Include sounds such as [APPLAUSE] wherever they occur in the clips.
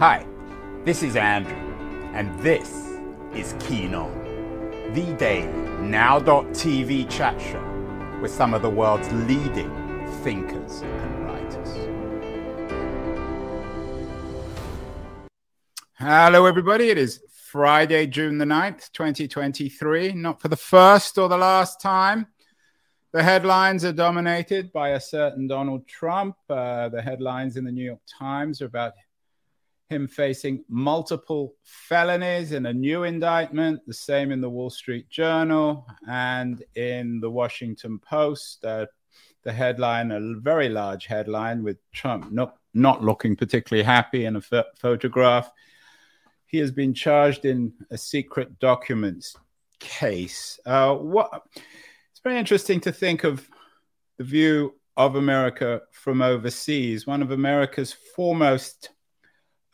Hi, this is Andrew, and this is Keen On, the daily now.tv chat show with some of the world's leading thinkers and writers. Hello, everybody. It is Friday, June the 9th, 2023. Not for the first or the last time. The headlines are dominated by a certain Donald Trump. Uh, the headlines in the New York Times are about him facing multiple felonies in a new indictment, the same in the Wall Street Journal and in the Washington Post. Uh, the headline, a very large headline with Trump not, not looking particularly happy in a photograph. He has been charged in a secret documents case. Uh, what? It's very interesting to think of the view of America from overseas. One of America's foremost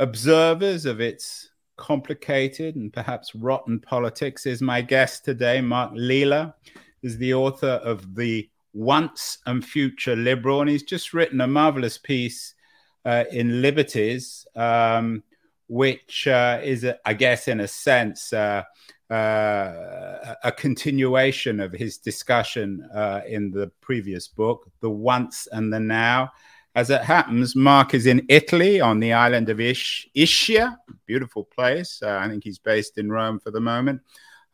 observers of its complicated and perhaps rotten politics is my guest today. Mark Lilla is the author of The Once and Future Liberal, and he's just written a marvelous piece uh, in Liberties, um, which uh, is, I guess, in a sense, uh, uh a continuation of his discussion uh, in the previous book, The Once and the Now. As it happens, Mark is in Italy on the island of Isch- Ischia, beautiful place. Uh, I think he's based in Rome for the moment.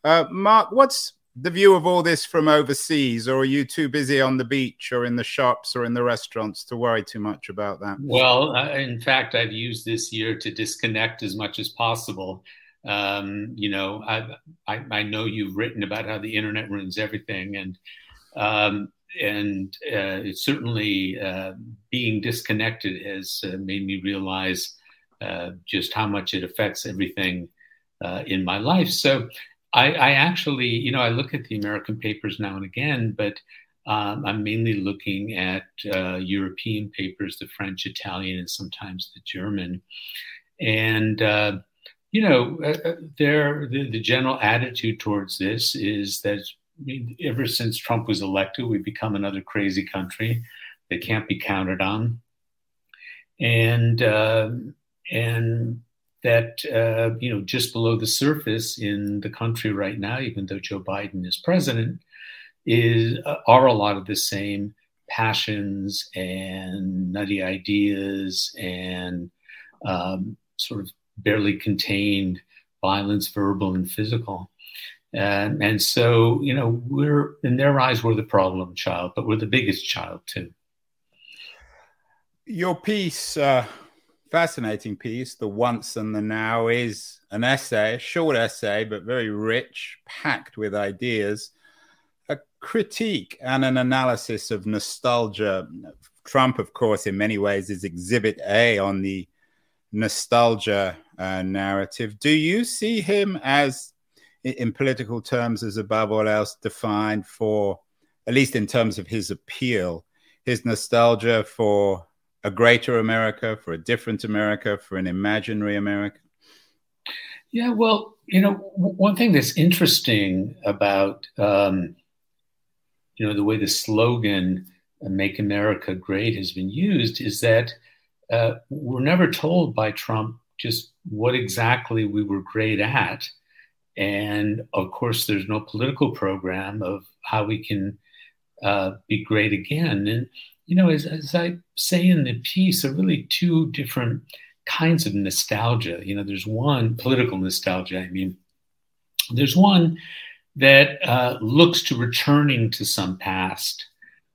Uh, Mark, what's the view of all this from overseas, or are you too busy on the beach or in the shops or in the restaurants to worry too much about that? Well, uh, in fact, I've used this year to disconnect as much as possible. Um, you know, I, I, I know you've written about how the internet ruins everything, and um, and uh, certainly uh, being disconnected has uh, made me realize uh, just how much it affects everything uh, in my life. So I, I, actually, you know, I look at the American papers now and again, but um, I'm mainly looking at uh, European papers, the French, Italian, and sometimes the German. And you know, there the, the general attitude towards this is that ever since Trump was elected, we've become another crazy country that can't be counted on, and uh, and that uh, you know just below the surface in the country right now, even though Joe Biden is president, is uh, are a lot of the same passions and nutty ideas and um, sort of barely contained violence, verbal and physical. And, and so, you know, we're in their eyes, we're the problem child, but we're the biggest child too. Your piece, uh, fascinating piece, The Once and the Now, is an essay, a short essay, but very rich, packed with ideas, a critique and an analysis of nostalgia. Trump, of course, in many ways is exhibit A on the nostalgia uh, narrative. Do you see him as in political terms as above all else defined for, at least in terms of his appeal, his nostalgia for a greater America, for a different America, for an imaginary America? Yeah, well, you know, one thing that's interesting about, um, you know, the way the slogan "Make America Great" has been used is that uh, we're never told by Trump just what exactly we were great at and of course, there's no political program of how we can uh, be great again. And, you know, as, as I say in the piece, are really two different kinds of nostalgia. You know, there's one political nostalgia, I mean, there's one that uh, looks to returning to some past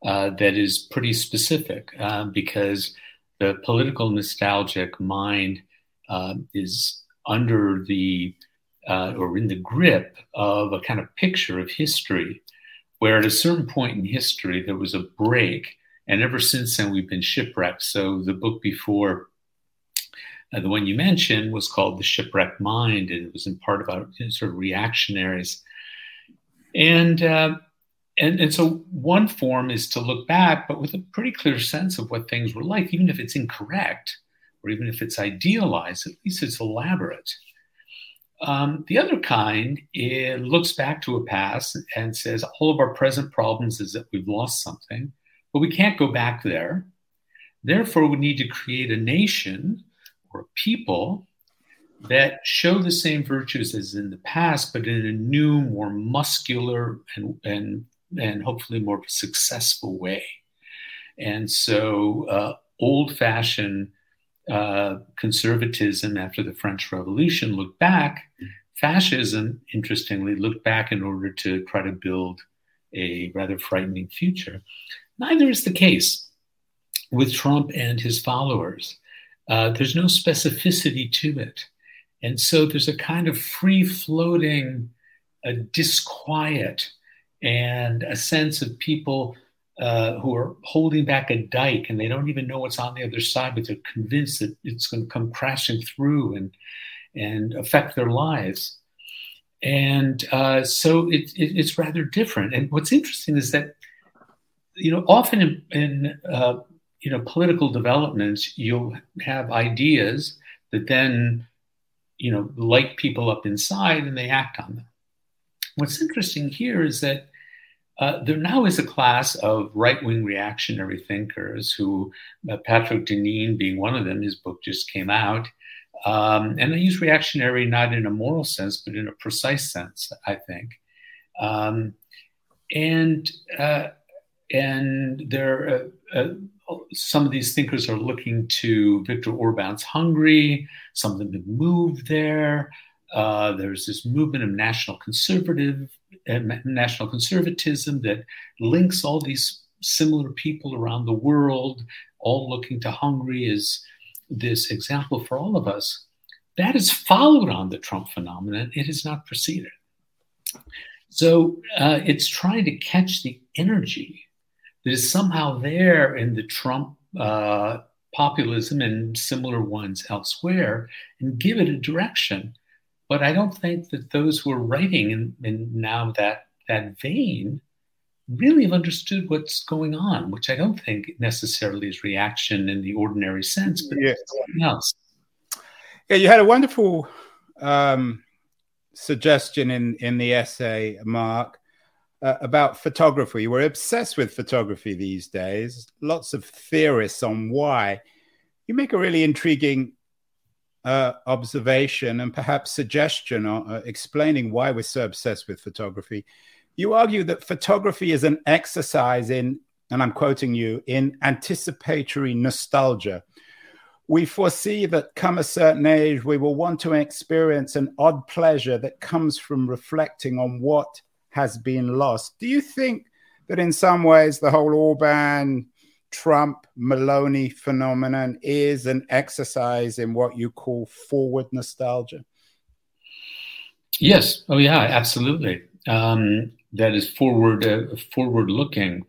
uh, that is pretty specific uh, because the political nostalgic mind uh, is under the uh, or in the grip of a kind of picture of history, where at a certain point in history there was a break, and ever since then we've been shipwrecked. So the book before. Uh, the one you mentioned was called The Shipwrecked Mind, and it was in part about sort of reactionaries. And, uh, and, and so one form is to look back, but with a pretty clear sense of what things were like, even if it's incorrect or even if it's idealized, at least it's elaborate. Um, the other kind it looks back to a past and says all of our present problems is that we've lost something, but we can't go back there. Therefore, we need to create a nation or people that show the same virtues as in the past, but in a new, more muscular and and and hopefully more successful way. And so, uh, old-fashioned uh, conservatism after the French Revolution looked back. Fascism, interestingly, looked back in order to try to build a rather frightening future. Neither is the case with Trump and his followers. Uh, there's no specificity to it. And so there's a kind of free floating uh, disquiet and a sense of people uh, who are holding back a dike and they don't even know what's on the other side, but they're convinced that it's going to come crashing through and, and affect their lives. And uh, so it, it, it's rather different. And what's interesting is that, you know, often in, in uh, you know political developments, you'll have ideas that then you know, light people up inside and they act on them. What's interesting here is that uh, there now is a class of right wing reactionary thinkers who, uh, Patrick Deneen being one of them, his book just came out. Um, and I use reactionary not in a moral sense, but in a precise sense, I think. Um, and uh, and there, uh, uh, some of these thinkers are looking to Viktor Orban's Hungary. Some of them have moved there. Uh, there's this movement of national conservative, national conservatism that links all these similar people around the world, all looking to Hungary as this example for all of us. That is followed on the Trump phenomenon. It has not preceded. So uh, it's trying to catch the energy that is somehow there in the Trump uh, populism and similar ones elsewhere and give it a direction. But I don't think that those who are writing in, in now that that vein really have understood what's going on, which I don't think necessarily is reaction in the ordinary sense, but yeah. something else. Yeah, you had a wonderful um, suggestion in in the essay, Mark, uh, about photography. We're obsessed with photography these days. Lots of theorists on why. You make a really intriguing uh, observation and perhaps suggestion or uh, explaining why we're so obsessed with photography. You argue that photography is an exercise in, and I'm quoting you, in anticipatory nostalgia. We foresee that come a certain age, we will want to experience an odd pleasure that comes from reflecting on what has been lost. Do you think that in some ways the whole Orban, Trump, Meloni phenomenon is an exercise in what you call forward nostalgia? Yes. Oh, yeah. Absolutely. Um, that is forward, uh, forward looking.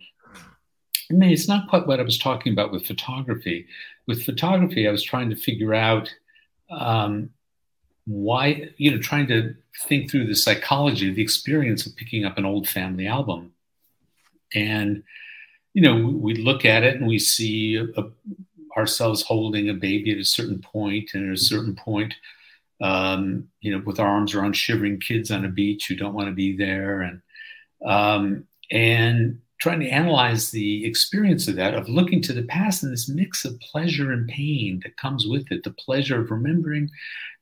I mean, it's not quite what I was talking about with photography. With photography, I was trying to figure out um, why, you know, trying to think through the psychology, the experience of picking up an old family album. And, you know, we, look at it and we see a, a, ourselves holding a baby at a certain point, and at a certain point, um, you know, with our arms around shivering kids on a beach who don't want to be there, and um, and trying to analyze the experience of that, of looking to the past and this mix of pleasure and pain that comes with it, the pleasure of remembering,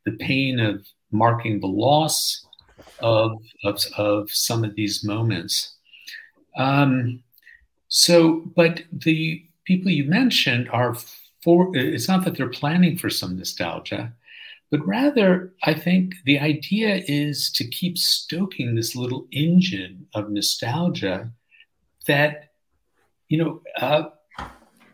the pain of marking the loss of, of, of some of these moments. Um, so, but the people you mentioned are for, it's not that they're planning for some nostalgia, but rather, I think the idea is to keep stoking this little engine of nostalgia that, you know, uh,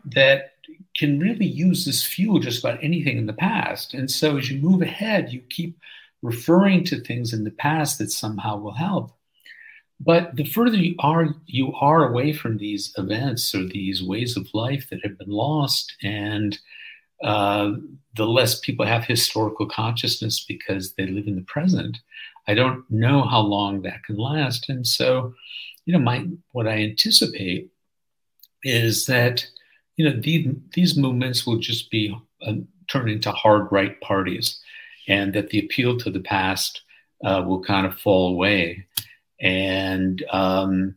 that can really use this fuel just about anything in the past. And so as you move ahead, you keep referring to things in the past that somehow will help. But the further you are you are away from these events or these ways of life that have been lost, and uh, the less people have historical consciousness because they live in the present. I don't know how long that can last, and so you know, my what I anticipate is that you know these these movements will just be uh, turn into hard right parties and that the appeal to the past uh, will kind of fall away, and um,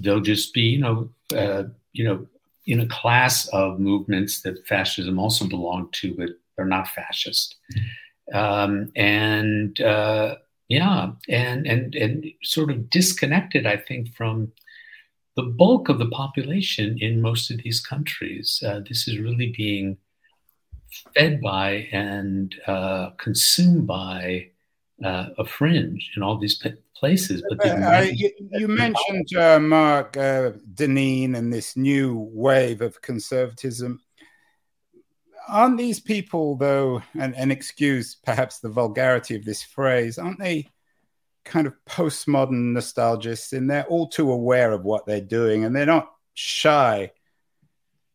they'll just be, you know, uh, you know, in a class of movements that fascism also belonged to, but They're not fascist. Um, and uh, yeah, and and and sort of disconnected, I think, from the bulk of the population in most of these countries. Uh, this is really being fed by and uh, consumed by uh, a fringe in all these places. But uh, you, you, mentioned uh, Mark uh, Deneen and this new wave of conservatism. Aren't these people, though, and, and excuse perhaps the vulgarity of this phrase, aren't they kind of postmodern nostalgists? And they're all too aware of what they're doing, and they're not shy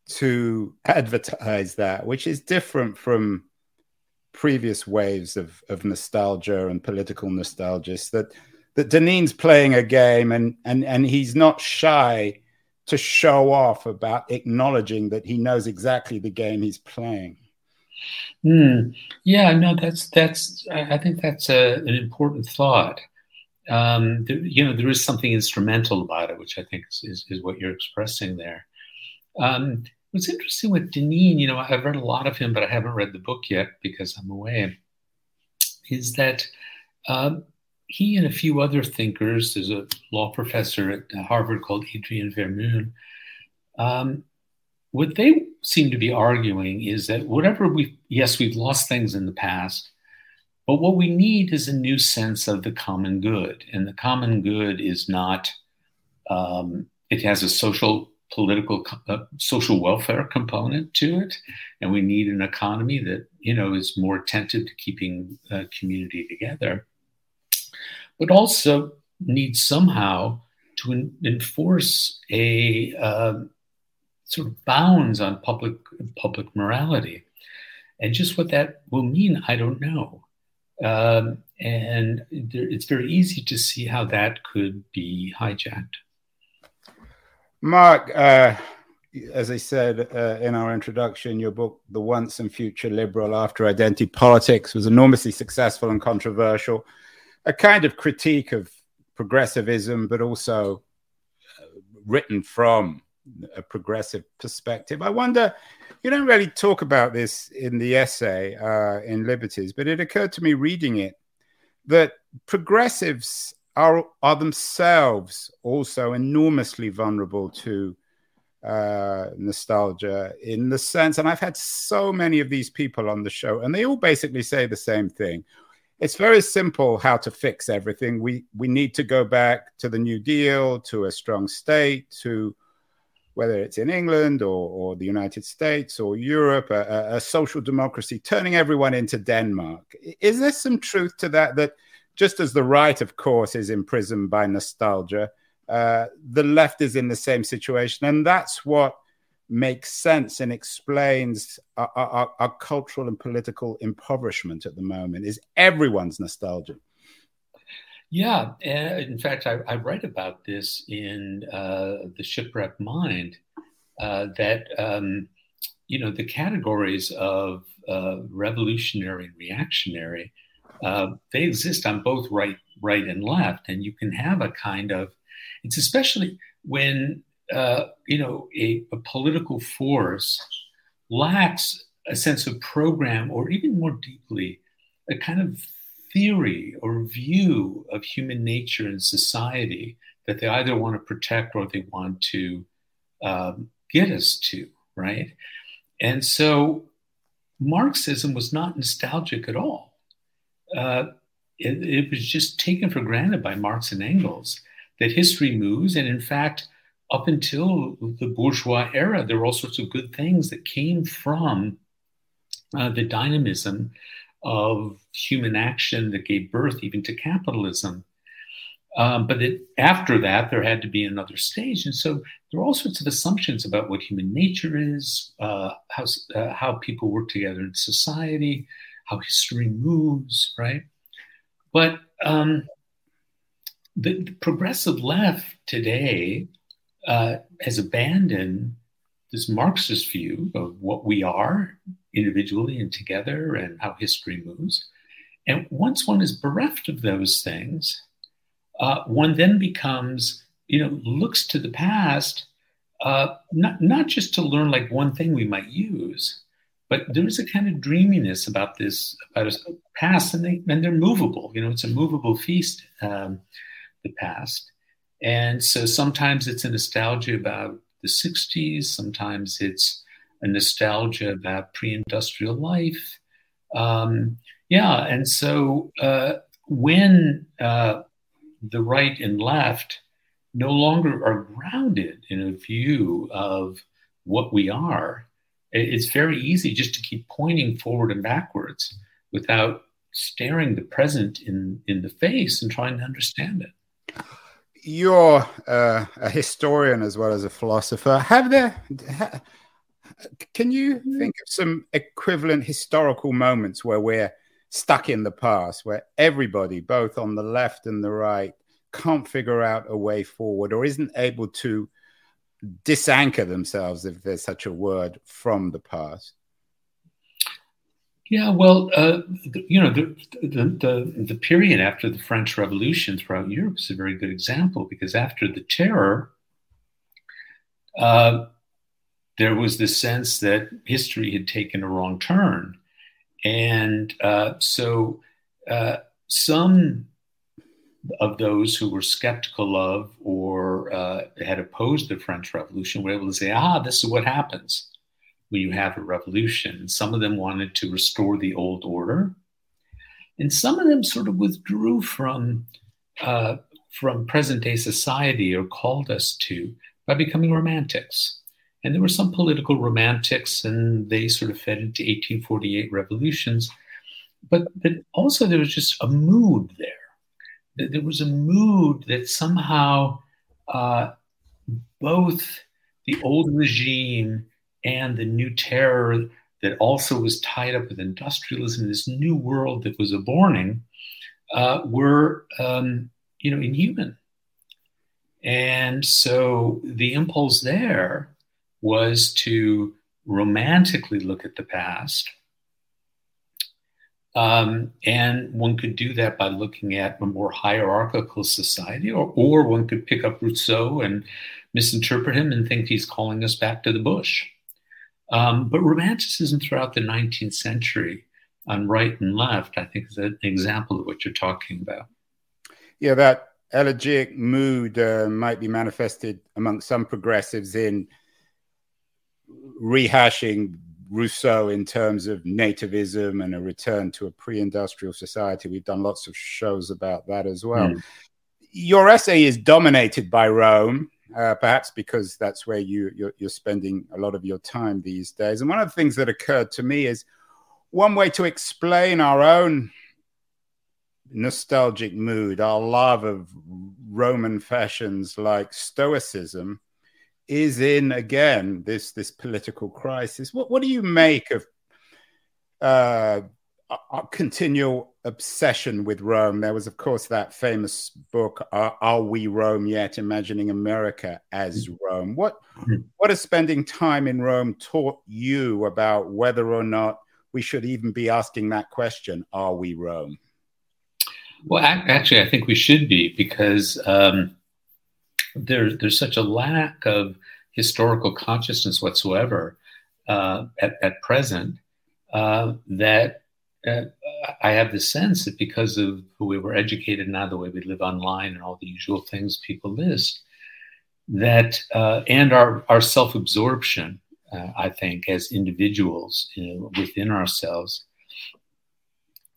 to advertise that, which is different from previous waves of, of nostalgia and political nostalgists that that Deneen's playing a game and and and he's not shy to show off about acknowledging that he knows exactly the game he's playing. Mm, yeah, no, that's that's. I think that's a, an important thought. Um, you know, there is something instrumental about it, which I think is, is, is what you're expressing there. Um, What's interesting with Deneen, you know, I've read a lot of him, but I haven't read the book yet because I'm away, is that um, he and a few other thinkers, there's a law professor at Harvard called Adrian Vermeule, um, what they seem to be arguing is that whatever we, yes, we've lost things in the past, but what we need is a new sense of the common good. And the common good is not, um, it has a social political uh, social welfare component to it and we need an economy that you know is more attentive to keeping uh, community together but also needs somehow to enforce a uh, sort of bounds on public public morality. And just what that will mean i don't know. Um, and there, it's very easy to see how that could be hijacked. Mark, uh, as I said uh, in our introduction, your book, The Once and Future Liberal After Identity Politics, was enormously successful and controversial. A kind of critique of progressivism, but also uh, written from a progressive perspective. I wonder, you don't really talk about this in the essay uh, in Liberties, but it occurred to me reading it that progressives are are themselves also enormously vulnerable to uh, nostalgia in the sense, and I've had so many of these people on the show, and they all basically say the same thing. It's very simple how to fix everything. We we need to go back to the New Deal, to a strong state, to whether it's in England or, or the United States or Europe, a, a social democracy, turning everyone into Denmark. Is there some truth to that? That just as the right, of course, is imprisoned by nostalgia, uh, the left is in the same situation. And that's what makes sense and explains our, our, our cultural and political impoverishment at the moment is everyone's nostalgia. Yeah, in fact, I, I, write about this in uh, the shipwreck mind. Uh, that um, you know the categories of uh, revolutionary and reactionary uh, they exist on both right, right and left, and you can have a kind of. It's especially when uh, you know a, a political force lacks a sense of program, or even more deeply, a kind of theory or view of human nature and society that they either want to protect or they want to um, get us to, right? And so Marxism was not nostalgic at all uh, it, it, was just taken for granted by Marx and Engels that history moves. And in fact, up until the bourgeois era, there were all sorts of good things that came from uh, the dynamism of human action that gave birth even to capitalism. Um, but it, after that, there had to be another stage. And so there are all sorts of assumptions about what human nature is, uh, how, uh, how people work together in society, how history moves, right? But um, the, the, progressive left today uh, has abandoned this Marxist view of what we are individually and together and how history moves. And once one is bereft of those things, uh, one then becomes, you know, looks to the past, uh, not, not just to learn like one thing we might use, but there's a kind of dreaminess about this about a past, and they and they're movable. You know, it's a movable feast, um, the past, and so sometimes it's a nostalgia about the '60s. Sometimes it's a nostalgia about pre-industrial life. Um, yeah, and so uh, when uh, the right and left no longer are grounded in a view of what we are, it's very easy just to keep pointing forward and backwards without staring the present in, in the face and trying to understand it. You're uh, a historian as well as a philosopher. Have there, ha, can you think of some equivalent historical moments where we're stuck in the past, where everybody, both on the left and the right, can't figure out a way forward or isn't able to disanchor themselves, if there's such a word, from the past? Yeah, well, uh, you know, the, the, the, the, period after the French Revolution throughout Europe is a very good example because after the terror, uh, there was this sense that history had taken a wrong turn. And uh, so uh, some of those who were skeptical of or uh, had opposed the French Revolution were able to say, ah, this is what happens when you have a revolution. Some of them wanted to restore the old order. And some of them sort of withdrew from, uh, from present day society or called us to by becoming romantics. And there were some political romantics, and they sort of fed into 1848 revolutions. But, but also, there was just a mood there there was a mood that somehow uh, both the old regime and the new terror that also was tied up with industrialism, this new world that was aborning, uh, were um, you know inhuman. And so the impulse there was to romantically look at the past um, and one could do that by looking at a more hierarchical society, or, or one could pick up Rousseau and misinterpret him and think he's calling us back to the bush. Um, but Romanticism throughout the 19th century, on right and left, I think is an example of what you're talking about. Yeah, that elegiac mood uh, might be manifested among some progressives in rehashing Rousseau in terms of nativism and a return to a pre industrial society. We've done lots of shows about that as well. Mm. Your essay is dominated by Rome, uh, perhaps because that's where you, you're, you're spending a lot of your time these days. And one of the things that occurred to me is one way to explain our own nostalgic mood, our love of Roman fashions like Stoicism, is in again this this political crisis. What what do you make of uh, a continual obsession with Rome? There was, of course, that famous book, "Are, Are We Rome Yet?" Imagining America as mm-hmm. Rome. What mm-hmm. what has spending time in Rome taught you about whether or not we should even be asking that question? Are we Rome? Well, actually, I think we should be because. Um, there, there's such a lack of historical consciousness whatsoever uh, at, at, present uh, that uh, I have the sense that because of who we were educated, now the way we live online and all the usual things people list, that uh, and our, our self absorption, uh, I think, as individuals you know, within ourselves,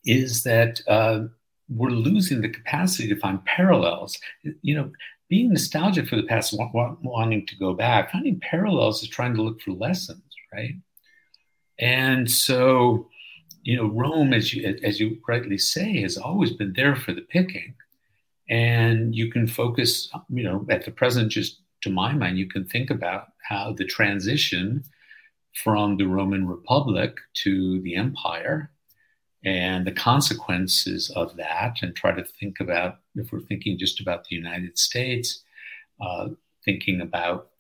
is that uh, we're losing the capacity to find parallels. You know, being nostalgic for the past, wanting to go back, finding parallels is trying to look for lessons, right? And so, you know, Rome, as you as you rightly say, has always been there for the picking, and you can focus, you know, at the present. Just to my mind, you can think about how the transition from the Roman Republic to the Empire and the consequences of that, and try to think about if we're thinking just about the United States, uh, thinking about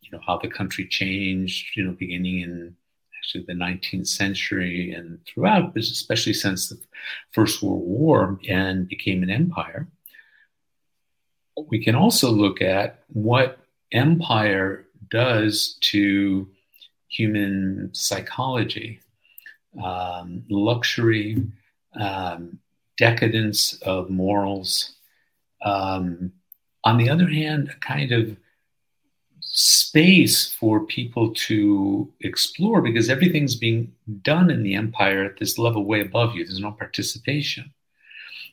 you know how the country changed, you know, beginning in actually the 19th century and throughout, but especially since the First World War and became an empire. We can also look at what empire does to human psychology um, luxury, um, decadence of morals. Um, on the other hand, a kind of space for people to explore because everything's being done in the empire at this level way above you. There's no participation.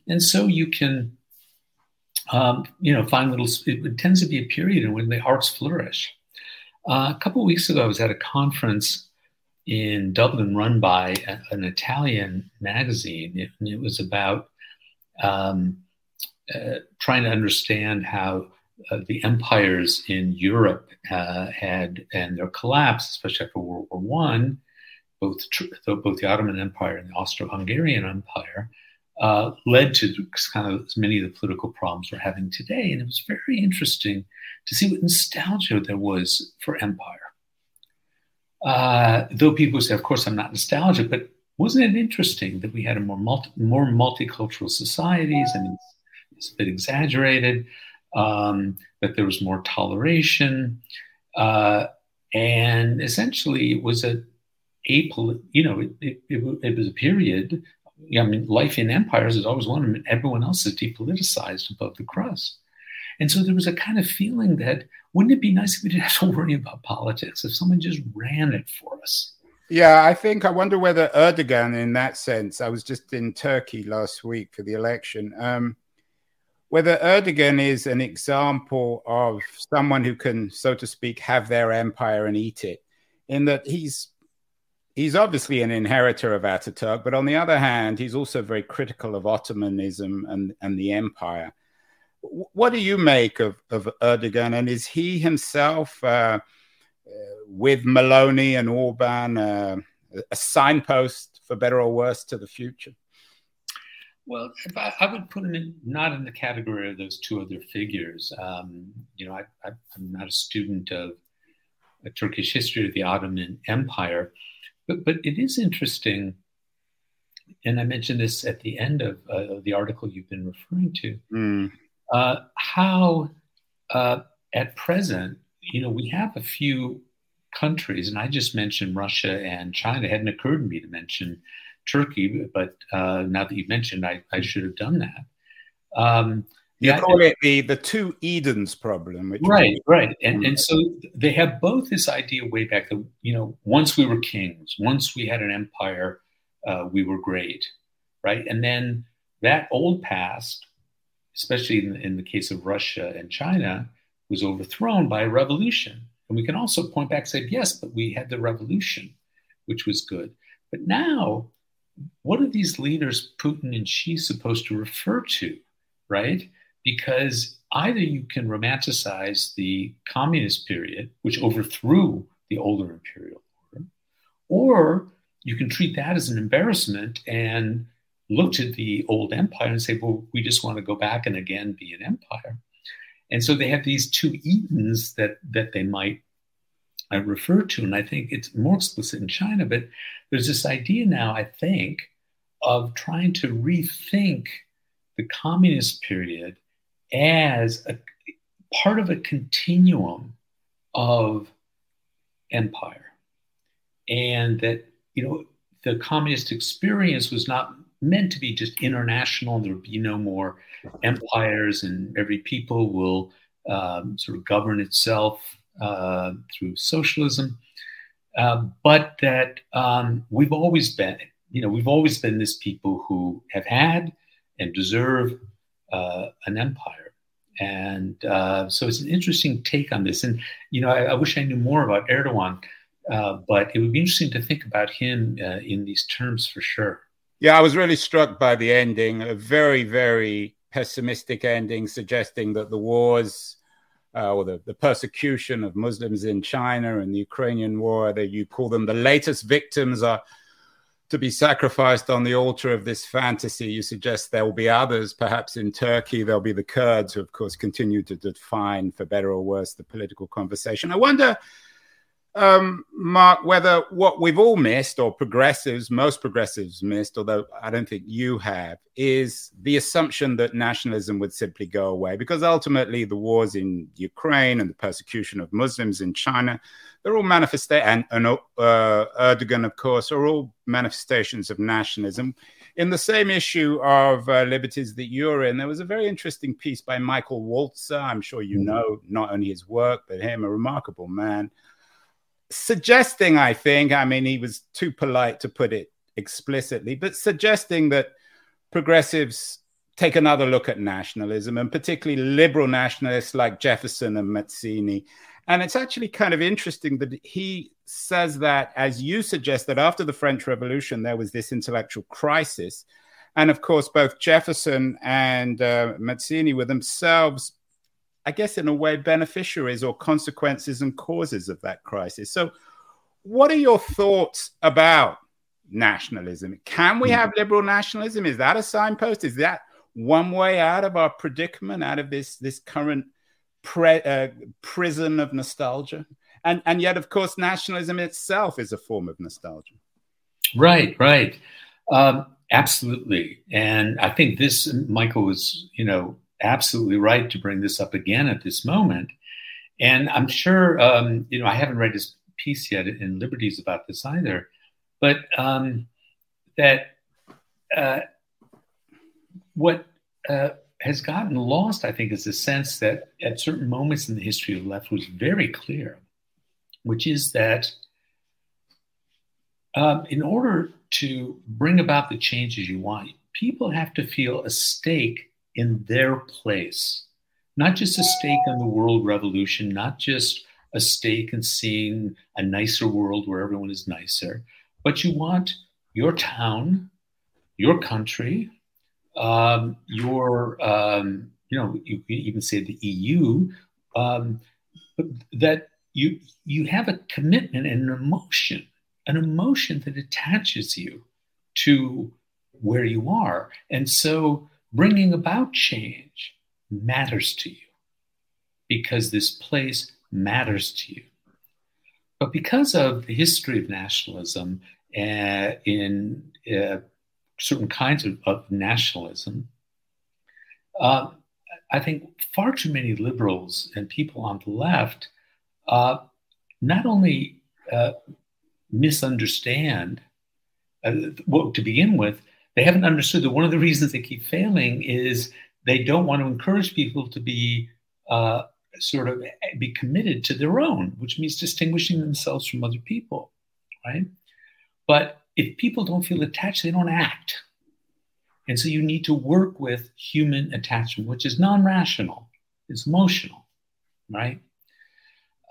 And so you can, um, you know, find little, it tends to be a period in when the arts flourish. Uh, a couple weeks ago, I was at a conference in Dublin run by a, an Italian magazine. It, it was about um, uh, trying to understand how uh, the empires in Europe uh, had and their collapse, especially after World War One, both both the Ottoman Empire and the Austro-Hungarian Empire, uh, led to kind of many of the political problems we're having today. And it was very interesting to see what nostalgia there was for empire. Uh, though people say, of course, I'm not nostalgic, but wasn't it interesting that we had a more multi, more multicultural societies? I mean, it's a bit exaggerated. Um, that there was more toleration, uh, and essentially it was a apol- you know it, it, it, it was a period. I mean, life in empires is always one, and everyone else is depoliticized above the crust. And so there was a kind of feeling that wouldn't it be nice if we didn't have to [LAUGHS] worry about politics if someone just ran it for us? Yeah, I think I wonder whether Erdogan, in that sense, I was just in Turkey last week for the election. Um, whether Erdogan is an example of someone who can, so to speak, have their empire and eat it, in that he's he's obviously an inheritor of Ataturk, but on the other hand, he's also very critical of Ottomanism and, and the empire. What do you make of, of Erdogan? And is he himself, uh, uh, with Meloni and Orban, uh, a signpost for better or worse to the future? Well, I, I, would put him in not in the category of those two other figures. Um, you know, I, am not a student of a Turkish history of the Ottoman Empire, but but it is interesting, and I mentioned this at the end of, uh, the article you've been referring to, mm. uh, how uh, at present, you know, we have a few countries, and I just mentioned Russia and China. It hadn't occurred to me to mention Turkey, but uh, now that you've mentioned, I, I should have done that. Um, you call it the the two Edens problem, right, right, and and so they have both this idea way back that you know once we were kings, once we had an empire, uh, we were great, right, and then that old past, especially in, in the case of Russia and China, was overthrown by a revolution, and we can also point back and say yes, but we had the revolution, which was good, but now what are these leaders, Putin and Xi, supposed to refer to, right? Because either you can romanticize the communist period, which overthrew the older imperial order, or you can treat that as an embarrassment and look to the old empire and say, well, we just want to go back and again be an empire. And so they have these two Edens that that they might I refer to, and I think it's more explicit in China, but there's this idea now, I think, of trying to rethink the communist period as a part of a continuum of empire. And that, you know, the communist experience was not meant to be just international. There would be no more empires, and every people will um, sort of govern itself uh, through socialism, uh, but that um, we've always been, you know, we've always been this people who have had and deserve uh, an empire. And uh, so it's an interesting take on this. And, you know, I, I wish I knew more about Erdogan, uh, but it would be interesting to think about him in these terms for sure. Yeah, I was really struck by the ending, a very, very pessimistic ending, suggesting that the wars uh, or the, the persecution of Muslims in China and the Ukrainian war, that you call them the latest victims are to be sacrificed on the altar of this fantasy. You suggest there will be others, perhaps in Turkey, there'll be the Kurds, who, of course, continue to define, for better or worse, the political conversation. I wonder, um, Mark, whether what we've all missed, or progressives, most progressives missed, although I don't think you have, is the assumption that nationalism would simply go away. Because ultimately, the wars in Ukraine and the persecution of Muslims in China, they're all manifestations, and, and uh, Erdogan, of course, are all manifestations of nationalism. In the same issue of uh, liberties that you're in, there was a very interesting piece by Michael Walzer. I'm sure you mm-hmm. know not only his work, but him, a remarkable man suggesting, I think, I mean, he was too polite to put it explicitly, but suggesting that progressives take another look at nationalism and particularly liberal nationalists like Jefferson and Mazzini. And it's actually kind of interesting that he says that, as you suggest, that after the French Revolution, there was this intellectual crisis. And of course, both Jefferson and uh, Mazzini were themselves I guess, in a way, beneficiaries or consequences and causes of that crisis. So, what are your thoughts about nationalism? Can we have liberal nationalism? Is that a signpost? Is that one way out of our predicament, out of this this current pre, uh, prison of nostalgia? And and yet, of course, nationalism itself is a form of nostalgia. Right, right, um, absolutely. And I think this, Michael, was you know absolutely right to bring this up again at this moment. And I'm sure, um, you know, I haven't read his piece yet in Liberties about this either, but um, that uh, what uh, has gotten lost, I think, is the sense that at certain moments in the history of the left was very clear, which is that um, in order to bring about the changes you want, people have to feel a stake in their place, not just a stake in the world revolution, not just a stake in seeing a nicer world where everyone is nicer, but you want your town, your country, um, your, um, you know, you can even say the EU, um, that you you have a commitment and an emotion, an emotion that attaches you to where you are, and so bringing about change matters to you because this place matters to you. But because of the history of nationalism uh, in uh, certain kinds of, of nationalism, uh, I think far too many liberals and people on the left uh, not only uh, misunderstand, uh, well, to begin with, they haven't understood that one of the reasons they keep failing is they don't want to encourage people to be uh, sort of be committed to their own, which means distinguishing themselves from other people, right? But if people don't feel attached, they don't act. And so you need to work with human attachment, which is non rational, it's emotional, right?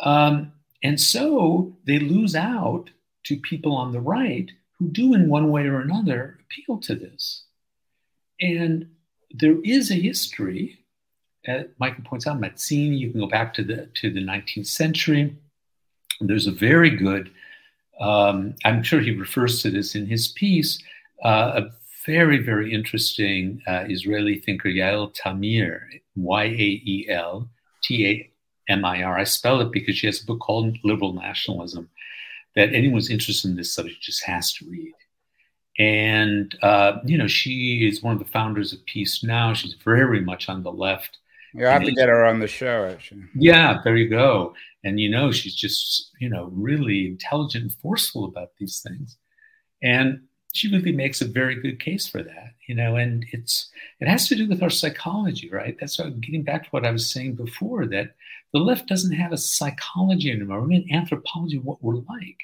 Um, and so they lose out to people on the right who do, in one way or another, appeal to this. And there is a history. Uh, Michael points out Mazzini. You can go back to the to the 19th century. There's a very good. Um, I'm sure he refers to this in his piece. Uh, a very very interesting uh, Israeli thinker Yael Tamir, Y A E L T A M I R. I spell it because she has a book called Liberal Nationalism that anyone who's interested in this subject just has to read. And, uh, you know, she is one of the founders of Peace Now. She's very much on the left. You have to get her on the show, actually. Yeah, there you go. And, you know, she's just, you know, really intelligent and forceful about these things. And she really makes a very good case for that, you know, and it's, it has to do with our psychology, right? That's what, getting back to what I was saying before that the left doesn't have a psychology anymore. We mean anthropology of what we're like.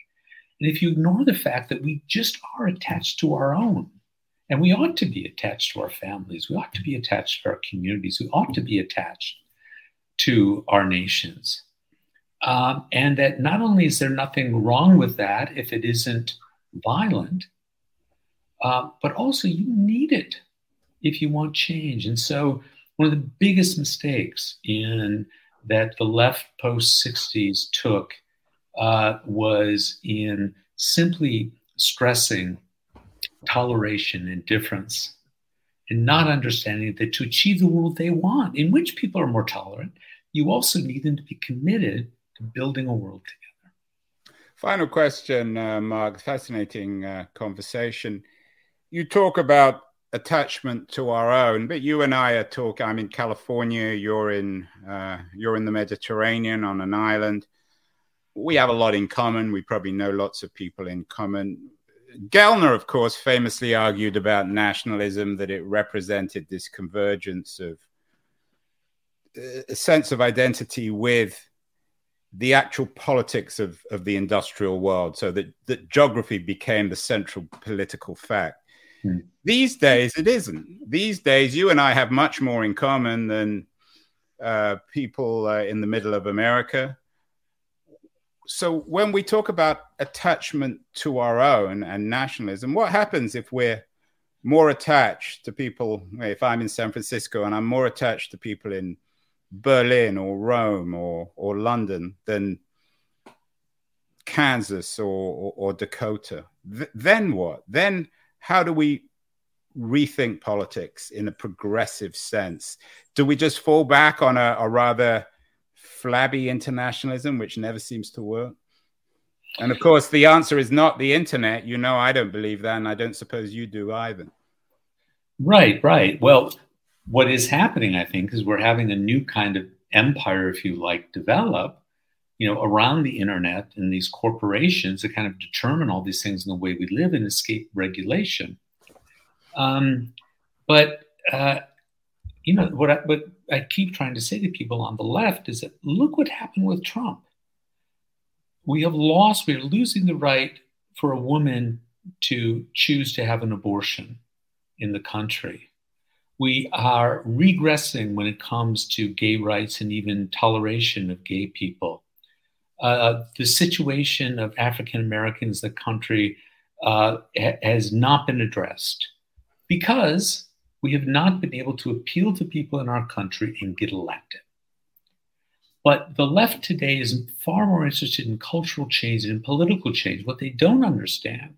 And if you ignore the fact that we just are attached to our own, and we ought to be attached to our families, we ought to be attached to our communities, we ought to be attached to our nations. Um, and that not only is there nothing wrong with that if it isn't violent, uh, but also you need it if you want change. And so, one of the biggest mistakes in that the left post 60s took uh, was in simply stressing toleration and difference and not understanding that to achieve the world they want, in which people are more tolerant, you also need them to be committed to building a world together. Final question, uh, Mark. Fascinating uh, conversation. You talk about attachment to our own, but you and I are talking. I'm in California. You're in uh, you're in the Mediterranean on an island. We have a lot in common. We probably know lots of people in common. Gellner, of course, famously argued about nationalism that it represented this convergence of uh, a sense of identity with the actual politics of, of the industrial world, so that, that geography became the central political fact. These days, it isn't. These days, you and I have much more in common than uh, people uh, in the middle of America. So, when we talk about attachment to our own and nationalism, what happens if we're more attached to people? If I'm in San Francisco and I'm more attached to people in Berlin or Rome or or London than Kansas or, or, or Dakota. Th- then what? Then how do we rethink politics in a progressive sense? Do we just fall back on a, a rather flabby internationalism, which never seems to work? And of course, the answer is not the internet. You know, I don't believe that, and I don't suppose you do either. Right, right. Well, what is happening, I think, is we're having a new kind of empire, if you like, develop, you know, around the internet and these corporations that kind of determine all these things in the way we live and escape regulation. Um, but uh, you know what I, what I keep trying to say to people on the left is that look what happened with Trump. We have lost. We are losing the right for a woman to choose to have an abortion in the country we are regressing when it comes to gay rights and even toleration of gay people. Uh, the situation of African Americans in the country uh, ha- has not been addressed because we have not been able to appeal to people in our country and get elected. But the left today is far more interested in cultural change and political change. What they don't understand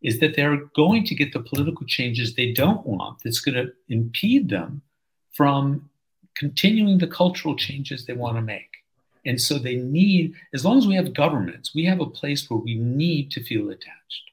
is that they're going to get the political changes they don't want that's going to impede them from continuing the cultural changes they want to make. And so they need, as long as we have governments, we have a place where we need to feel attached.